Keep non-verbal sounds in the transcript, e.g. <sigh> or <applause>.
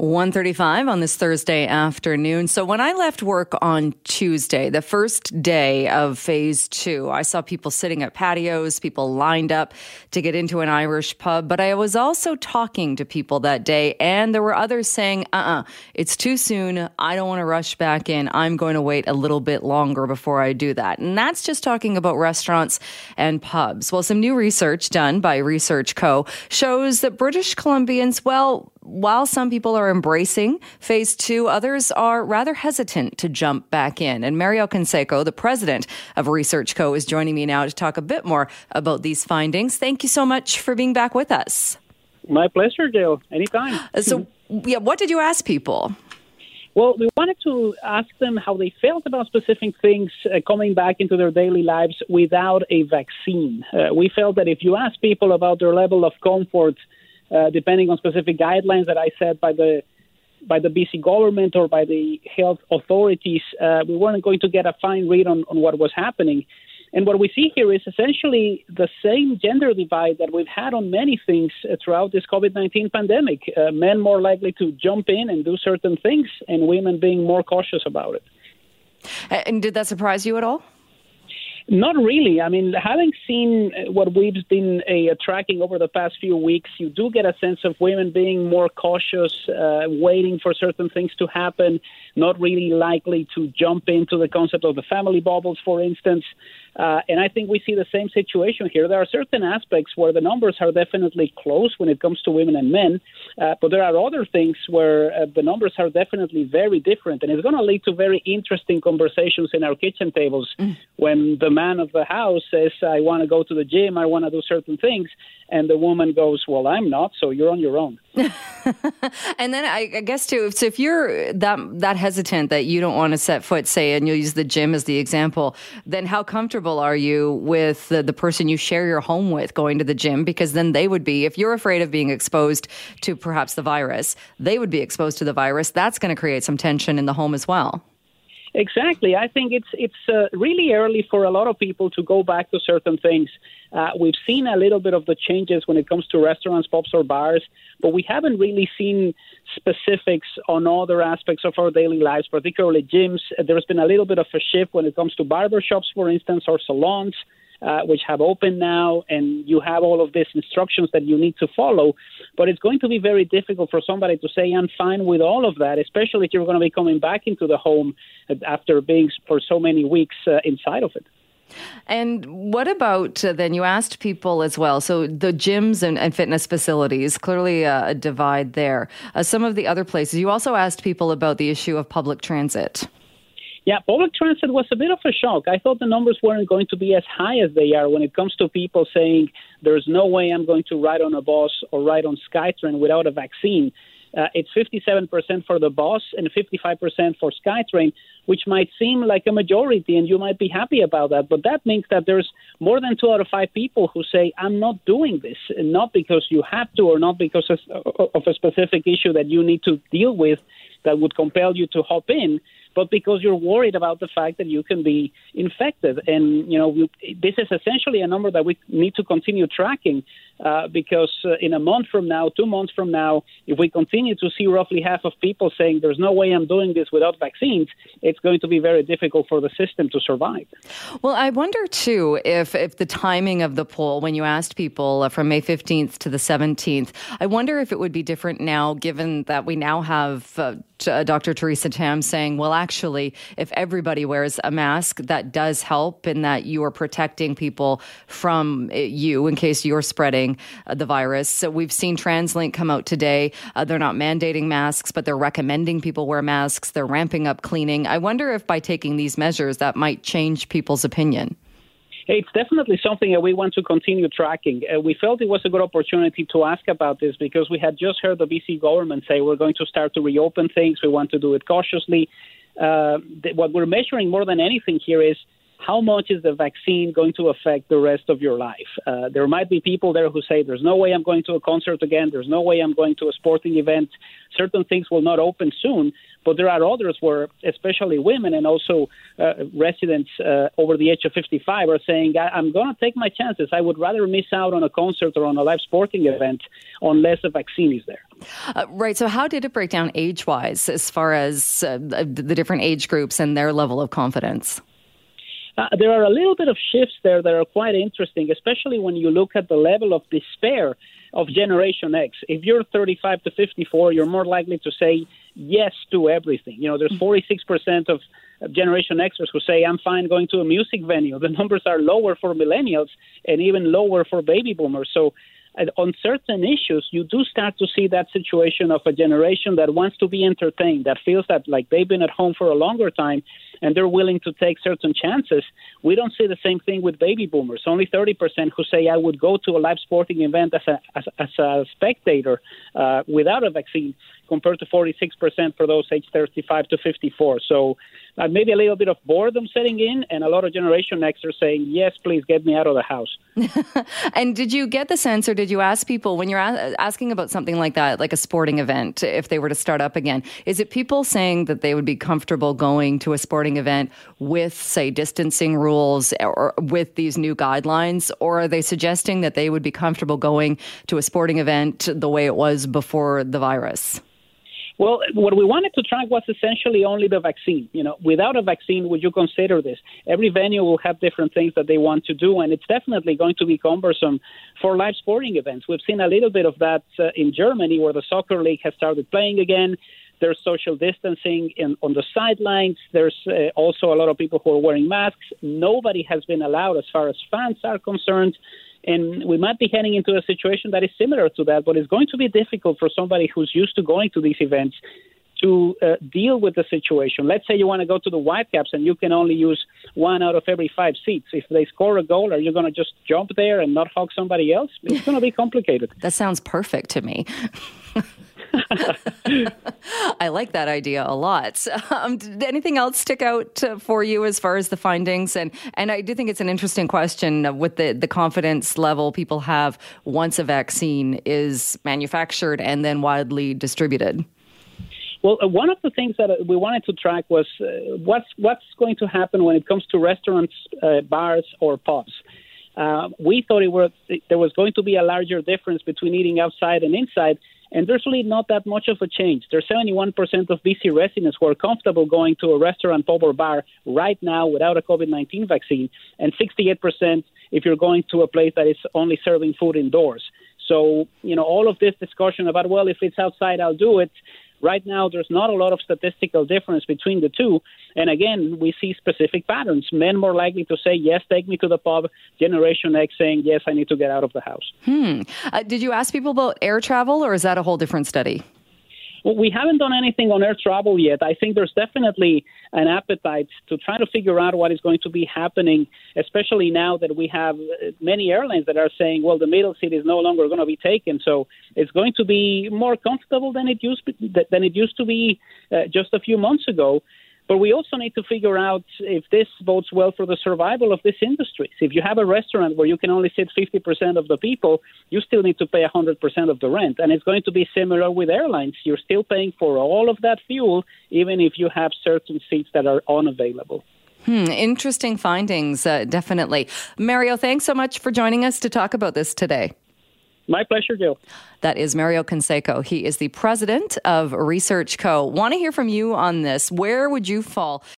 135 on this Thursday afternoon. So when I left work on Tuesday, the first day of phase two, I saw people sitting at patios, people lined up to get into an Irish pub. But I was also talking to people that day, and there were others saying, uh uh-uh, uh, it's too soon. I don't want to rush back in. I'm going to wait a little bit longer before I do that. And that's just talking about restaurants and pubs. Well, some new research done by Research Co. shows that British Columbians, well, while some people are embracing phase two, others are rather hesitant to jump back in. And Mario Canseco, the president of Research Co., is joining me now to talk a bit more about these findings. Thank you so much for being back with us. My pleasure, Jill. Anytime. So, yeah, what did you ask people? Well, we wanted to ask them how they felt about specific things uh, coming back into their daily lives without a vaccine. Uh, we felt that if you ask people about their level of comfort uh, depending on specific guidelines that I set by the by the BC government or by the health authorities, uh, we weren't going to get a fine read on, on what was happening. And what we see here is essentially the same gender divide that we've had on many things uh, throughout this COVID 19 pandemic. Uh, men more likely to jump in and do certain things, and women being more cautious about it. And did that surprise you at all? Not really. I mean, having seen uh, what we've been uh, tracking over the past few weeks, you do get a sense of women being more cautious, uh, waiting for certain things to happen, not really likely to jump into the concept of the family bubbles, for instance. Uh, and I think we see the same situation here. There are certain aspects where the numbers are definitely close when it comes to women and men, uh, but there are other things where uh, the numbers are definitely very different. And it's going to lead to very interesting conversations in our kitchen tables mm. when the man of the house says, I want to go to the gym, I want to do certain things. And the woman goes, Well, I'm not, so you're on your own. <laughs> and then I, I, guess too, so if you're that that hesitant that you don't want to set foot, say, and you'll use the gym as the example, then how comfortable are you with the, the person you share your home with going to the gym? Because then they would be, if you're afraid of being exposed to perhaps the virus, they would be exposed to the virus. That's going to create some tension in the home as well. Exactly. I think it's it's uh, really early for a lot of people to go back to certain things. Uh, we've seen a little bit of the changes when it comes to restaurants, pubs, or bars, but we haven't really seen specifics on other aspects of our daily lives, particularly gyms. There's been a little bit of a shift when it comes to barbershops, for instance, or salons uh, which have opened now, and you have all of these instructions that you need to follow. But it's going to be very difficult for somebody to say, I'm fine with all of that, especially if you're going to be coming back into the home after being for so many weeks uh, inside of it. And what about uh, then? You asked people as well. So the gyms and, and fitness facilities, clearly a, a divide there. Uh, some of the other places, you also asked people about the issue of public transit. Yeah, public transit was a bit of a shock. I thought the numbers weren't going to be as high as they are when it comes to people saying there's no way I'm going to ride on a bus or ride on SkyTrain without a vaccine. Uh, it's 57% for the bus and 55% for SkyTrain, which might seem like a majority, and you might be happy about that. But that means that there's more than two out of five people who say, I'm not doing this, not because you have to or not because of a specific issue that you need to deal with that would compel you to hop in but because you're worried about the fact that you can be infected. And, you know, we, this is essentially a number that we need to continue tracking uh, because uh, in a month from now, two months from now, if we continue to see roughly half of people saying there's no way I'm doing this without vaccines, it's going to be very difficult for the system to survive. Well, I wonder too if if the timing of the poll, when you asked people uh, from May 15th to the 17th, I wonder if it would be different now, given that we now have uh, uh Dr. Theresa Tam saying, well, actually, if everybody wears a mask, that does help in that you are protecting people from you in case you're spreading uh, the virus. So we've seen TransLink come out today. Uh, they're not mandating masks, but they're recommending people wear masks. They're ramping up cleaning. I wonder if by taking these measures, that might change people's opinion. It's definitely something that we want to continue tracking. Uh, we felt it was a good opportunity to ask about this because we had just heard the BC government say we're going to start to reopen things. We want to do it cautiously. Uh, th- what we're measuring more than anything here is how much is the vaccine going to affect the rest of your life? Uh, there might be people there who say, there's no way I'm going to a concert again, there's no way I'm going to a sporting event. Certain things will not open soon, but there are others where, especially women and also uh, residents uh, over the age of 55, are saying, I'm going to take my chances. I would rather miss out on a concert or on a live sporting event unless a vaccine is there. Uh, right. So, how did it break down age wise as far as uh, the different age groups and their level of confidence? Uh, there are a little bit of shifts there that are quite interesting, especially when you look at the level of despair of Generation X. If you're 35 to 54, you're more likely to say yes to everything. You know, there's 46% of Generation Xers who say, I'm fine going to a music venue. The <laughs> numbers are lower for millennials and even lower for baby boomers. So on certain issues, you do start to see that situation of a generation that wants to be entertained, that feels that like they've been at home for a longer time and they're willing to take certain chances. We don't see the same thing with baby boomers. Only 30% who say I would go to a live sporting event as a, as, as a spectator uh, without a vaccine compared to 46% for those aged 35 to 54. So uh, maybe a little bit of boredom setting in, and a lot of Generation X are saying, yes, please get me out of the house. <laughs> and did you get the sense, or did you ask people when you're a- asking about something like that, like a sporting event, if they were to start up again, is it people saying that they would be comfortable going to a sporting event with, say, distancing rules or with these new guidelines, or are they suggesting that they would be comfortable going to a sporting event the way it was before the virus? Well, what we wanted to track was essentially only the vaccine. You know, without a vaccine, would you consider this? Every venue will have different things that they want to do, and it's definitely going to be cumbersome for live sporting events. We've seen a little bit of that uh, in Germany, where the soccer league has started playing again. There's social distancing in, on the sidelines. There's uh, also a lot of people who are wearing masks. Nobody has been allowed, as far as fans are concerned, and we might be heading into a situation that is similar to that, but it's going to be difficult for somebody who's used to going to these events to uh, deal with the situation. Let's say you want to go to the Whitecaps and you can only use one out of every five seats. If they score a goal, are you going to just jump there and not hug somebody else? It's going to be complicated. That sounds perfect to me. <laughs> <laughs> I like that idea a lot. <laughs> Um, did anything else stick out uh, for you as far as the findings? And and I do think it's an interesting question with the the confidence level people have once a vaccine is manufactured and then widely distributed. Well, uh, one of the things that uh, we wanted to track was uh, what's what's going to happen when it comes to restaurants, uh, bars, or pubs. Uh, we thought it were, there was going to be a larger difference between eating outside and inside, and there's really not that much of a change. There's 71% of BC residents who are comfortable going to a restaurant, pub, or bar right now without a COVID 19 vaccine, and 68% if you're going to a place that is only serving food indoors. So, you know, all of this discussion about, well, if it's outside, I'll do it. Right now, there's not a lot of statistical difference between the two. And again, we see specific patterns. Men more likely to say, yes, take me to the pub. Generation X saying, yes, I need to get out of the house. Hmm. Uh, did you ask people about air travel, or is that a whole different study? Well, we haven't done anything on air travel yet. I think there's definitely an appetite to try to figure out what is going to be happening, especially now that we have many airlines that are saying, well, the middle seat is no longer going to be taken. So it's going to be more comfortable than it used than it used to be uh, just a few months ago. But we also need to figure out if this bodes well for the survival of this industry. If you have a restaurant where you can only sit 50% of the people, you still need to pay 100% of the rent. And it's going to be similar with airlines. You're still paying for all of that fuel, even if you have certain seats that are unavailable. Hmm, interesting findings, uh, definitely. Mario, thanks so much for joining us to talk about this today. My pleasure, Jill. That is Mario Canseco. He is the president of Research Co. Want to hear from you on this. Where would you fall